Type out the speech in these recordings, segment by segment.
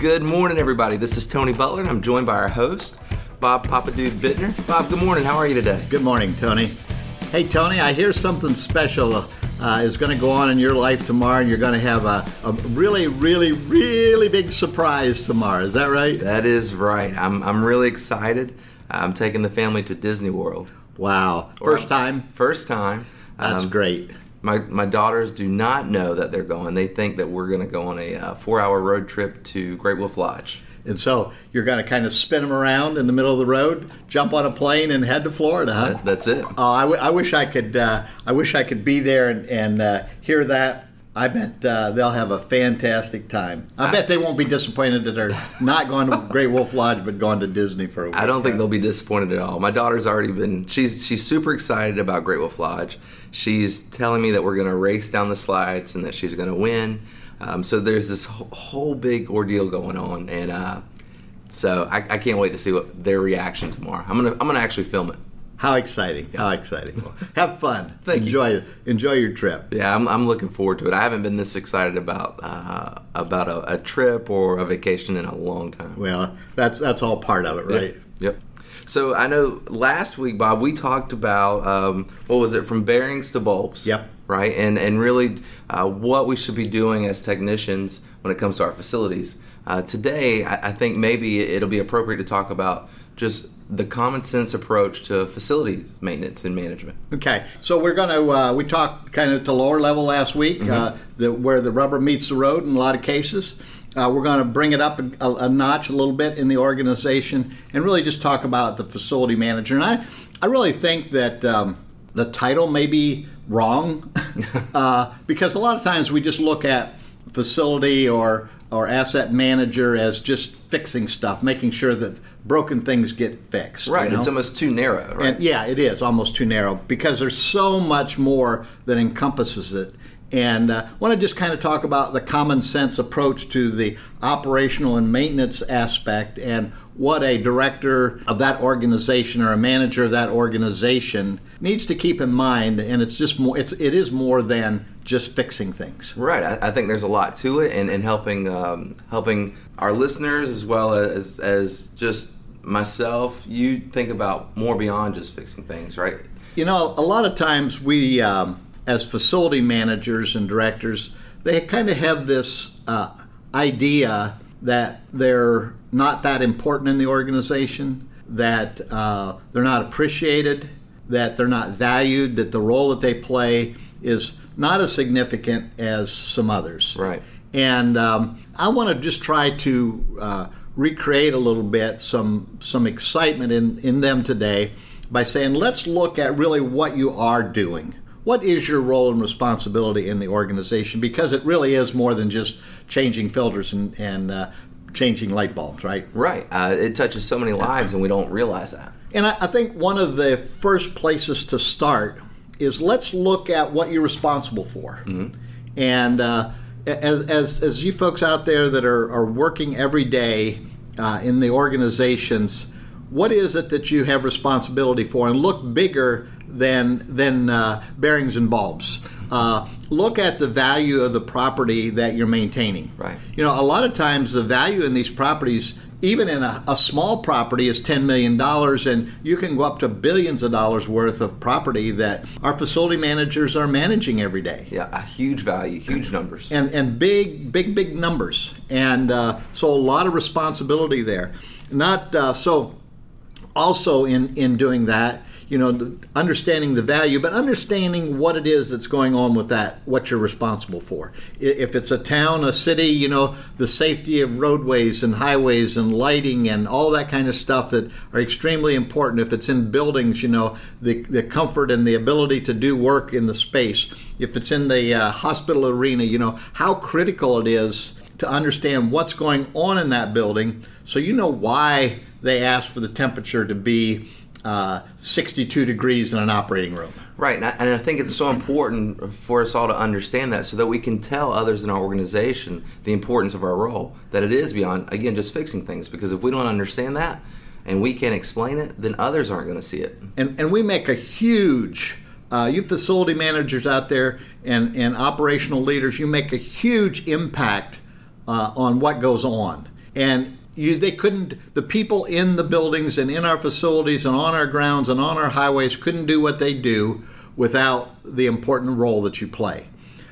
Good morning, everybody. This is Tony Butler, and I'm joined by our host, Bob Papa Dude Bittner. Bob, good morning. How are you today? Good morning, Tony. Hey, Tony, I hear something special uh, is going to go on in your life tomorrow, and you're going to have a, a really, really, really big surprise tomorrow. Is that right? That is right. I'm, I'm really excited. I'm taking the family to Disney World. Wow. First time? First time. That's Um, great. My, my daughters do not know that they're going. They think that we're going to go on a uh, four hour road trip to Great Wolf Lodge. And so you're going to kind of spin them around in the middle of the road, jump on a plane, and head to Florida, huh? That- that's it. Oh, I, w- I wish I could. Uh, I wish I could be there and, and uh, hear that. I bet uh, they'll have a fantastic time. I bet they won't be disappointed that they're not going to Great Wolf Lodge, but going to Disney for a week. I don't think they'll be disappointed at all. My daughter's already been she's she's super excited about Great Wolf Lodge. She's telling me that we're going to race down the slides and that she's going to win. Um, so there's this whole, big ordeal going on, and uh, so I, I can't wait to see what their reaction tomorrow. I'm gonna I'm gonna actually film it. How exciting! How exciting! Have fun. Thank you. enjoy enjoy your trip. Yeah, I'm, I'm looking forward to it. I haven't been this excited about uh, about a, a trip or a vacation in a long time. Well, that's that's all part of it, right? Yep. So I know last week, Bob, we talked about um, what was it from bearings to bulbs. Yep. Right, and and really uh, what we should be doing as technicians when it comes to our facilities. Uh, today, I, I think maybe it'll be appropriate to talk about just the common sense approach to facilities maintenance and management. Okay, so we're going to uh, we talked kind of to lower level last week, uh, the, where the rubber meets the road in a lot of cases. Uh, we're going to bring it up a, a notch a little bit in the organization and really just talk about the facility manager. And I, I really think that um, the title may be wrong uh, because a lot of times we just look at facility or or asset manager as just fixing stuff, making sure that broken things get fixed. you Right, know? it's almost too narrow. Right. And yeah, it is almost too narrow because there's so much more that encompasses it. And uh, I want to just kind of talk about the common sense approach to the operational and maintenance aspect and what a director of that organization or a manager of that organization needs to keep in mind. And it's just more, it's, it is more than just fixing things. Right. I, I think there's a lot to it, and, and helping um, helping our listeners as well as as just myself. You think about more beyond just fixing things, right? You know, a lot of times we, um, as facility managers and directors, they kind of have this uh, idea that they're not that important in the organization, that uh, they're not appreciated, that they're not valued, that the role that they play is not as significant as some others. Right. And um, I want to just try to uh, recreate a little bit some some excitement in, in them today by saying, let's look at really what you are doing. What is your role and responsibility in the organization? Because it really is more than just changing filters and, and uh, changing light bulbs, right? Right. Uh, it touches so many lives, and we don't realize that. And I, I think one of the first places to start is let's look at what you're responsible for. And uh, as, as, as you folks out there that are, are working every day uh, in the organizations, what is it that you have responsibility for? And look bigger than, than uh, bearings and bulbs. Uh, look at the value of the property that you're maintaining. Right. You know, a lot of times the value in these properties, even in a, a small property, is $10 million, and you can go up to billions of dollars worth of property that our facility managers are managing every day. Yeah, a huge value, huge numbers. And, and big, big, big numbers. And uh, so a lot of responsibility there. Not uh, so, also in, in doing that, you know, understanding the value, but understanding what it is that's going on with that, what you're responsible for. If it's a town, a city, you know, the safety of roadways and highways and lighting and all that kind of stuff that are extremely important. If it's in buildings, you know, the, the comfort and the ability to do work in the space. If it's in the uh, hospital arena, you know, how critical it is to understand what's going on in that building so you know why they asked for the temperature to be uh, 62 degrees in an operating room. Right, and I, and I think it's so important for us all to understand that so that we can tell others in our organization the importance of our role, that it is beyond, again, just fixing things. Because if we don't understand that and we can't explain it, then others aren't going to see it. And, and we make a huge, uh, you facility managers out there and, and operational leaders, you make a huge impact uh, on what goes on. And you, they couldn't, the people in the buildings and in our facilities and on our grounds and on our highways couldn't do what they do without the important role that you play.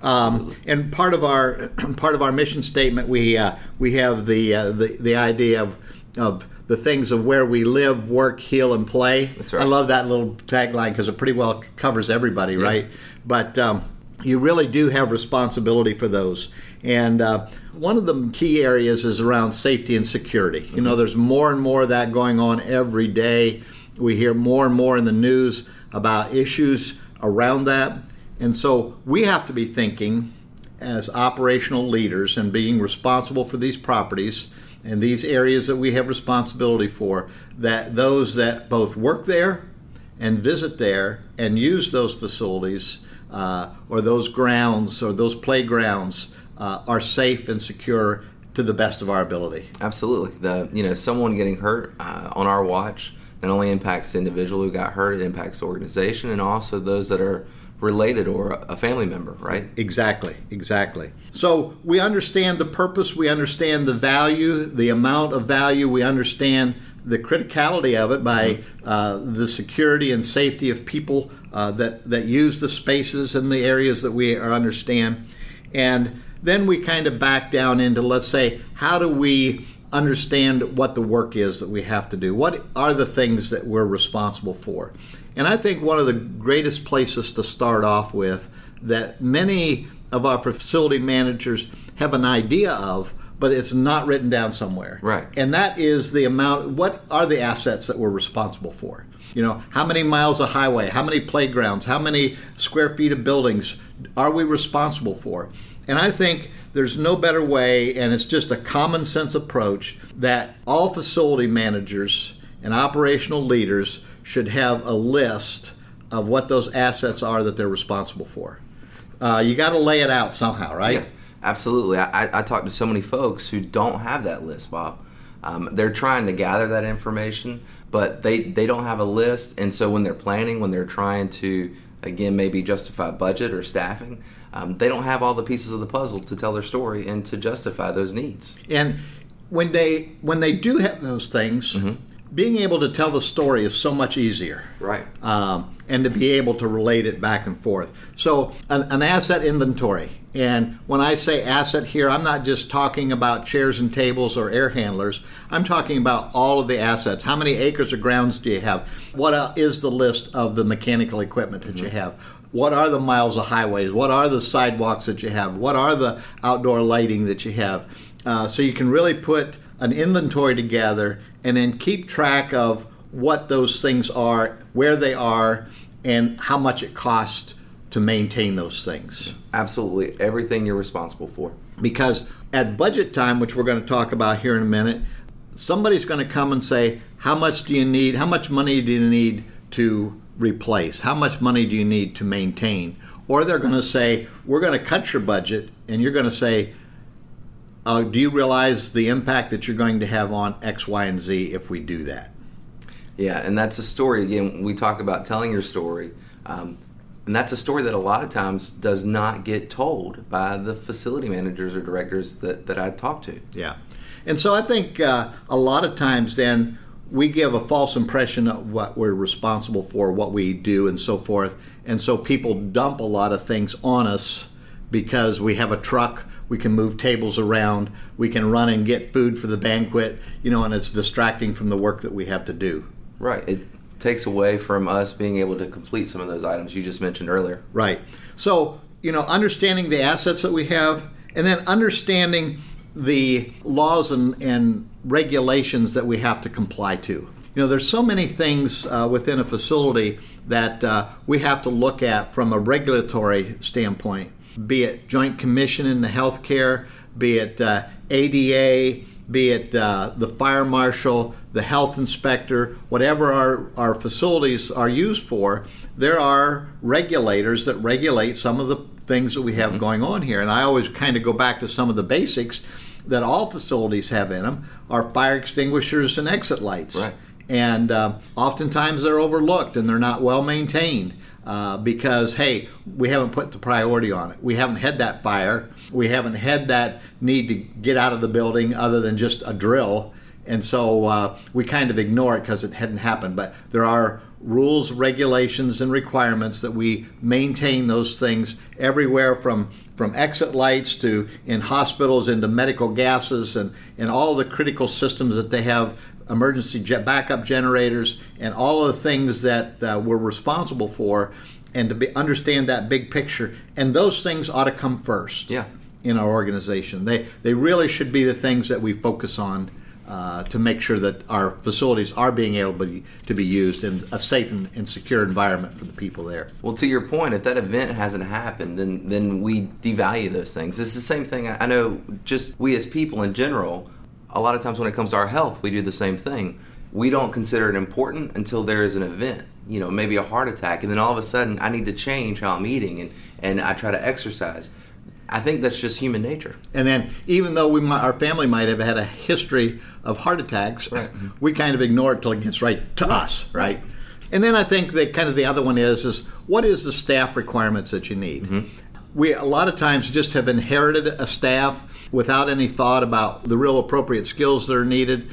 Um, and part of our part of our mission statement, we uh, we have the, uh, the the idea of of the things of where we live, work, heal, and play. That's right. I love that little tagline because it pretty well covers everybody, right? But um, you really do have responsibility for those. And uh, one of the key areas is around safety and security. You know, there's more and more of that going on every day. We hear more and more in the news about issues around that. And so we have to be thinking as operational leaders and being responsible for these properties and these areas that we have responsibility for that those that both work there and visit there and use those facilities uh, or those grounds or those playgrounds uh, are safe and secure to the best of our ability. Absolutely. The you know someone getting hurt uh, on our watch not only impacts the individual who got hurt, it impacts the organization and also those that are related or a family member, right? Exactly, exactly. So we understand the purpose, we understand the value, the amount of value, we understand the criticality of it by uh, the security and safety of people uh, that that use the spaces and the areas that we understand, and then we kind of back down into let's say how do we understand what the work is that we have to do? What are the things that we're responsible for? And I think one of the greatest places to start off with that many of our facility managers have an idea of, but it's not written down somewhere. Right. And that is the amount, what are the assets that we're responsible for? You know, how many miles of highway, how many playgrounds, how many square feet of buildings are we responsible for? And I think there's no better way, and it's just a common sense approach that all facility managers and operational leaders should have a list of what those assets are that they're responsible for. Uh, you got to lay it out somehow, right? Yeah, absolutely. I, I talk to so many folks who don't have that list, Bob. Um, they're trying to gather that information, but they, they don't have a list. And so when they're planning, when they're trying to, again, maybe justify budget or staffing, um, they don't have all the pieces of the puzzle to tell their story and to justify those needs. And when they when they do have those things, being able to tell the story is so much easier. Right. um, and to be able to relate it back and forth. So, an, an asset inventory. And when I say asset here, I'm not just talking about chairs and tables or air handlers. I'm talking about all of the assets. How many acres of grounds do you have? What uh, the list of the mechanical equipment that you have? What are the miles of highways? What are the sidewalks that you have? What are the outdoor lighting that you have? Uh, so you can really put an inventory together and then keep track of what those things are, where they are, and how much it costs to maintain those things. Absolutely. Everything you're responsible for. Because at budget time, which we're going to talk about here in a minute, somebody's going to come and say, How much do you need? How much money do you need to replace? How much money do you need to maintain? Or they're going to say, We're going to cut your budget, and you're going to say, uh, Do you realize the impact that you're going to have on X, Y, and Z if we do that? Yeah, and that's a story. Again, we talk about telling your story. Um, and that's a story that a lot of times does not get told by the facility managers or directors that, that I talk to. Yeah. And so I think uh, a lot of times then we give a false impression of what we're responsible for, what we do, and so forth. And so people dump a lot of things on us because we have a truck, we can move tables around, we can run and get food for the banquet, you know, and it's distracting from the work that we have to do. Right. It takes away from us being able to complete some of those items you just mentioned earlier. Right. So, you know, understanding the assets that we have and then understanding the laws and, and regulations that we have to comply to. You know, there's so many things uh, within a facility that uh, we have to look at from a regulatory standpoint, be it Joint Commission in the healthcare, be it uh, ADA, be it uh, the fire marshal, the health inspector, whatever our, our facilities are used for, there are regulators that regulate some of the things that we have going on here. And I always kind of go back to some of the basics that all facilities have in them are fire extinguishers and exit lights. Right. And uh, oftentimes they're overlooked and they're not well maintained. uh, because hey, we haven't put the priority on it. We haven't had that fire. We haven't had that need to get out of the building other than just a drill, and so uh, we kind of ignore it because it hadn't happened. But there are rules, regulations, and requirements that we maintain those things everywhere from from exit lights to in hospitals into medical gases and, and all the critical systems that they have emergency jet backup generators and all of the things that uh, we're responsible for and to be, understand that big picture and those things ought to come first Yeah. In our organization they they really should be the things that we focus on uh, to make sure that our facilities are being able to be, used in a safe and, and secure environment for the people there. Well, to your point, if that event hasn't happened, then then we devalue those things. It's the same thing. I I know, just we as people in general. A lot of times when it comes to our health, we do the same thing. We don't consider it important until there is an event. You know, maybe a heart attack, and then all of a sudden, I need to change how I'm eating, and and I try to exercise. I think that's just human nature. And then, even though we might, our family might have had a history of heart attacks, we kind of ignore it till it gets right to us, right? And then I think that kind of the other one is is what is the staff requirements that you need? Mm-hmm. We a lot of times just have inherited a staff without any thought about the real appropriate skills that are needed.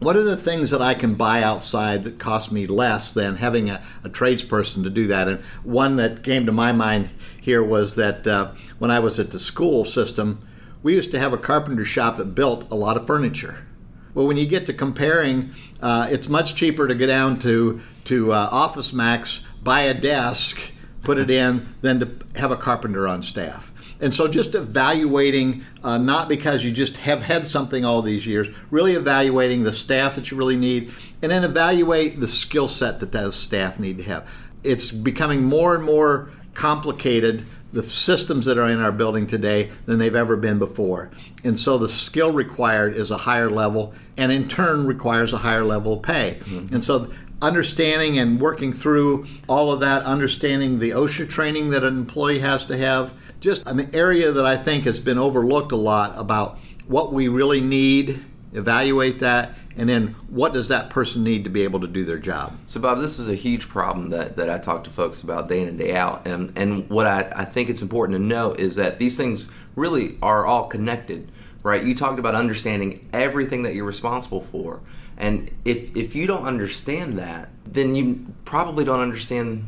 What are the things that I can buy outside that cost me less than having a, a tradesperson to do that? And one that came to my mind here was that uh, when I was at the school system, we used to have a carpenter shop that built a lot of furniture. Well, when you get to comparing, uh, it's much cheaper to go down to to uh, Office Max, buy a desk, put it in, than to have a carpenter on staff. And so, just evaluating, uh, not because you just have had something all these years, really evaluating the staff that you really need, and then evaluate the skill set that those staff need to have. It's becoming more and more complicated the systems that are in our building today than they've ever been before. And so the skill required is a higher level and in turn requires a higher level of pay. And so understanding and working through all of that, understanding the OSHA training that an employee has to have, just an area that I think has been overlooked a lot about what we really need, evaluate that, and then what does that person need to be able to do their job. So, Bob, this is a huge problem that, that I talk to folks about day in and day out. And, and what I, I think it's important to know is that these things really are all connected, right? You talked about understanding everything that you're responsible for. And if, if you don't understand that, then you probably don't understand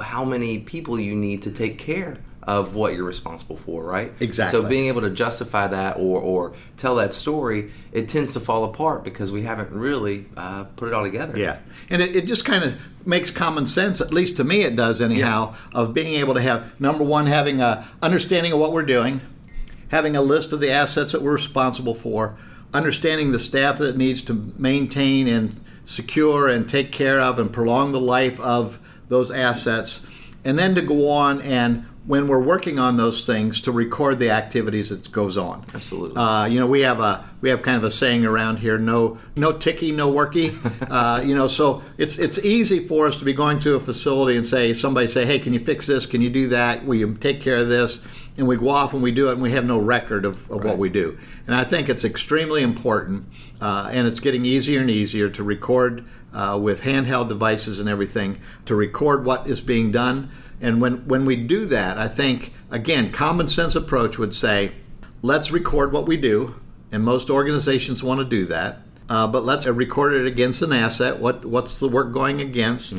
how many people you need to take care of what you're responsible for, right? Exactly. So being able to justify that or, or tell that story, it tends to fall apart because we haven't really uh, put it all together. Yeah, and it, it just kind of makes common sense, at least to me, it does anyhow, of being able to have number one, having a understanding of what we're doing, having a list of the assets that we're responsible for, understanding the staff that it needs to maintain and secure and take care of and prolong the life of those assets, and then to go on and when we're working on those things to record the activities that goes on. Absolutely. Uh, you know, we have a we have kind of a saying around here: no no ticky, no worky. uh, you know, so it's it's easy for us to be going to a facility and say somebody say, hey, can you fix this? Can you do that? Will you take care of this? And we go off and we do it, and we have no record of, of Right. what we do. And I think it's extremely important, uh, and it's getting easier and easier to record uh, with handheld devices and everything to record what is being done. And when, when we do that, I think, again, common sense approach would say, let's record what we do. And most organizations want to do that. Uh, but let's record it against an asset. What, what's the work going against?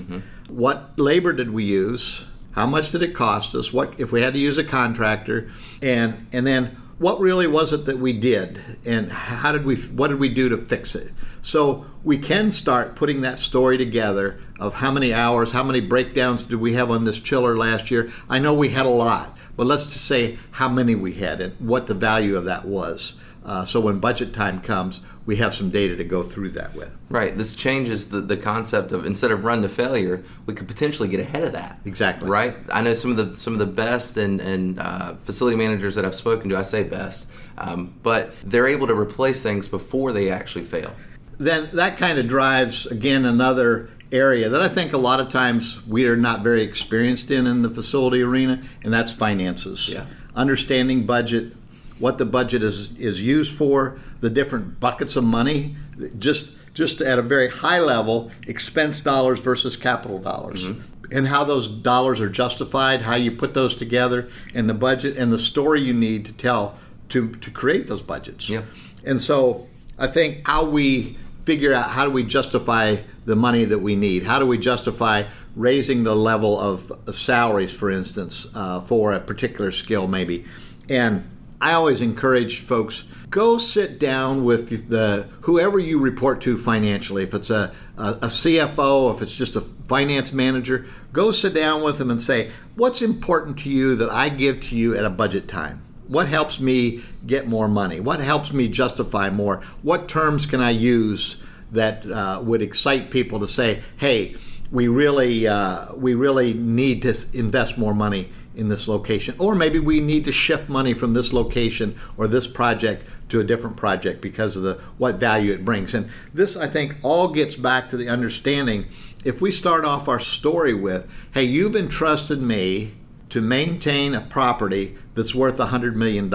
What labor did we use? How much did it cost us? What if we had to use a contractor? And and then what really was it that we did? And how did we what did we do to fix it? So we can start putting that story together of how many hours, how many breakdowns did we have on this chiller last year? I know we had a lot, but let's just say how many we had and what the value of that was. Uh, so when budget time comes, we have some data to go through that with. Right. This changes the, the concept of instead of run to failure, we could potentially get ahead of that. Exactly. Right. I know some of the some of the best and and uh, facility managers that I've spoken to. I say best, um, but they're able to replace things before they actually fail. then that kind of drives again another area that I think a lot of times we are not very experienced in in the facility arena, and that's finances. Yeah. Understanding budget, what the budget is is used for, the different buckets of money, just just at a very high level, expense dollars versus capital dollars. and how those dollars are justified, how you put those together, and the budget and the story you need to tell to, to create those budgets. Yeah. And so I think how we figure out how do we justify the money that we need? How do we justify raising the level of salaries, for instance, uh, for a particular skill, maybe? And I always encourage folks go sit down with the whoever you report to financially. If it's a, a, a, CFO, if it's just a finance manager, go sit down with them and say, "What's important to you that I give to you at a budget time? What helps me get more money? What helps me justify more? What terms can I use that uh, would excite people to say, "Hey, we really uh, we really need to invest more money in this location, or maybe we need to shift money from this location or this project to a different project because of the what value it brings. And this, I think, all gets back to the understanding. If we start off our story with, "Hey, you've entrusted me to maintain a property that's worth $100 million.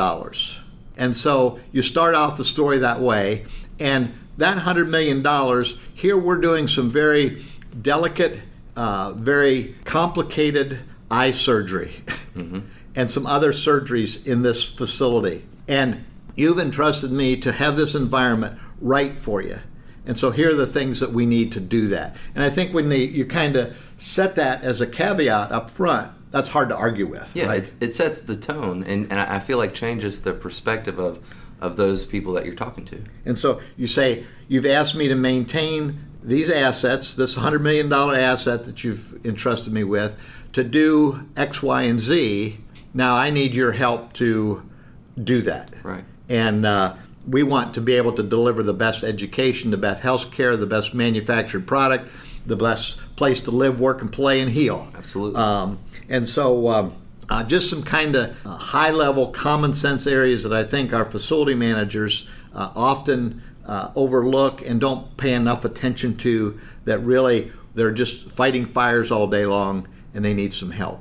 and so you start off the story that way, and that $100 million, here we're doing some very delicate, uh, very complicated eye surgery mm-hmm. and some other surgeries in this facility. And you've entrusted me to have this environment right for you. And so here are the things that we need to do that. And I think when they, you kind of set that as a caveat up front, that's hard to argue with. Yeah, right? it, it sets the tone, and, and I feel like changes the perspective of of those people that you're talking to. And so you say, You've asked me to maintain these assets, this $100 million asset that you've entrusted me with, to do X, Y, and Z. Now I need your help to do that. Right. And uh, we want to be able to deliver the best education, the best health care, the best manufactured product, the best place to live, work, and play and heal. Absolutely. Um, and so, um, uh, just some kind of uh, high level common sense areas that I think our facility managers uh, often uh, overlook and don't pay enough attention to that really they're just fighting fires all day long and they need some help.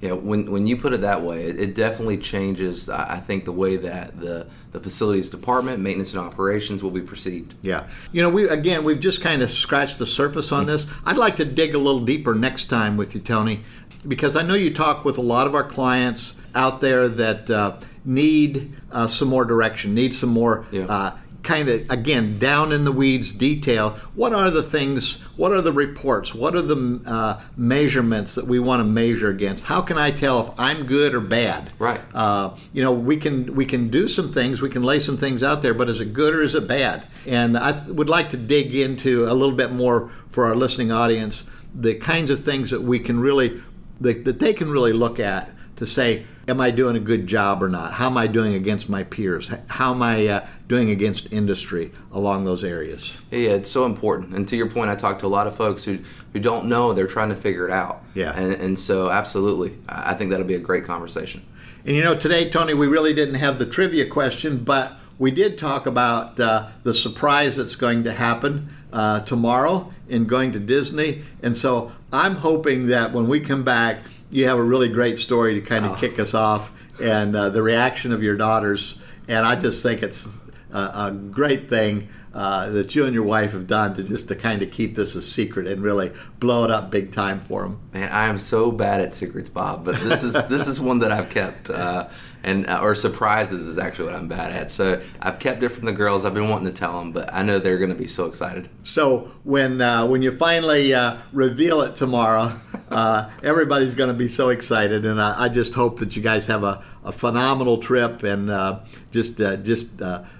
Yeah, when, when you put it that way, it, it definitely changes, I think, the way that the, the facilities department, maintenance and operations will be perceived. Yeah. You know, we again, we've just kind of scratched the surface on this. I'd like to dig a little deeper next time with you, Tony, because I know you talk with a lot of our clients out there that uh, need uh, some more direction, need some more yeah. Kind of again down in the weeds detail what are the things what are the reports? What are the uh, measurements that we want to measure against? How can i tell if i'm good or bad? Right. Uh, you know we can we can do some things we can lay some things out there but is it good or is it bad? And i would like to dig into a little bit more for our listening audience the kinds of things that we can really that, that they can really look at to say am I doing a good job or not? How am I doing against my peers? How am I uh, doing against industry along those areas? Yeah, it's so important. And to your point, I talk to a lot of folks who, who don't know, they're trying to figure it out. Yeah. And, and so, absolutely, I think that'll be a great conversation. And you know, today, Tony, we really didn't have the trivia question, but we did talk about uh, the surprise that's going to happen uh, tomorrow in going to Disney. And so I'm hoping that when we come back, you have a really great story to kind of oh. kick us off and uh, the reaction of your daughters. And I just think it's a, a great thing uh, that you and your wife have done to just to kind of keep this a secret and really blow it up big time for them. Man, I am so bad at secrets, Bob, but this is this is one that I've kept. Uh, and uh, or surprises is actually what I'm bad at. So I've kept it from the girls. I've been wanting to tell them, but I know they're going to be so excited. So when uh, when you finally uh, reveal it tomorrow, uh, everybody's going to be so excited, and I, I, just hope that you guys have a, a phenomenal trip and uh, just uh, just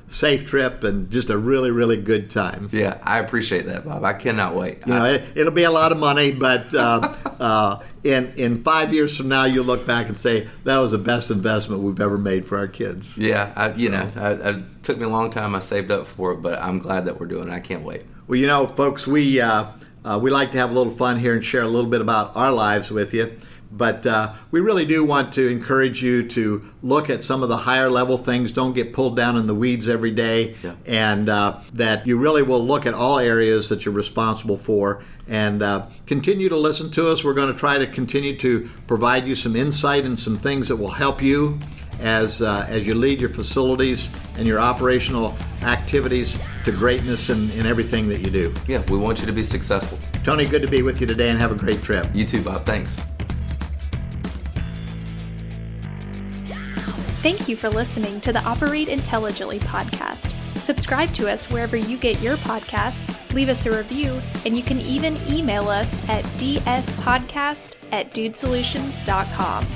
safe trip and just a really really good time. Yeah, I appreciate that, Bob. I cannot wait. You know, it, will be a lot of money, but in in five years from now, you'll look back and say that was the best investment we've ever made for our kids. Yeah, I, you so. know, I, it took me a long time. I saved up for it, but I'm glad that we're doing it. I can't wait. Well, you know, folks, we uh, uh, we like to have a little fun here and share a little bit about our lives with you. But uh, we really do want to encourage you to look at some of the higher level things. Don't get pulled down in the weeds every day, yeah. and uh, that you really will look at all areas that you're responsible for and uh, continue to listen to us. We're going to try to continue to provide you some insight and some things that will help you as uh, as you lead your facilities and your operational activities to greatness in, in everything that you do. Yeah, we want you to be successful. Tony, good to be with you today and have a great trip. You too, Bob. Thanks. Thank you for listening to the Operate Intelligently podcast. Subscribe to us wherever you get your podcasts, leave us a review, and you can even email us at dspodcast at dudesolutions.com.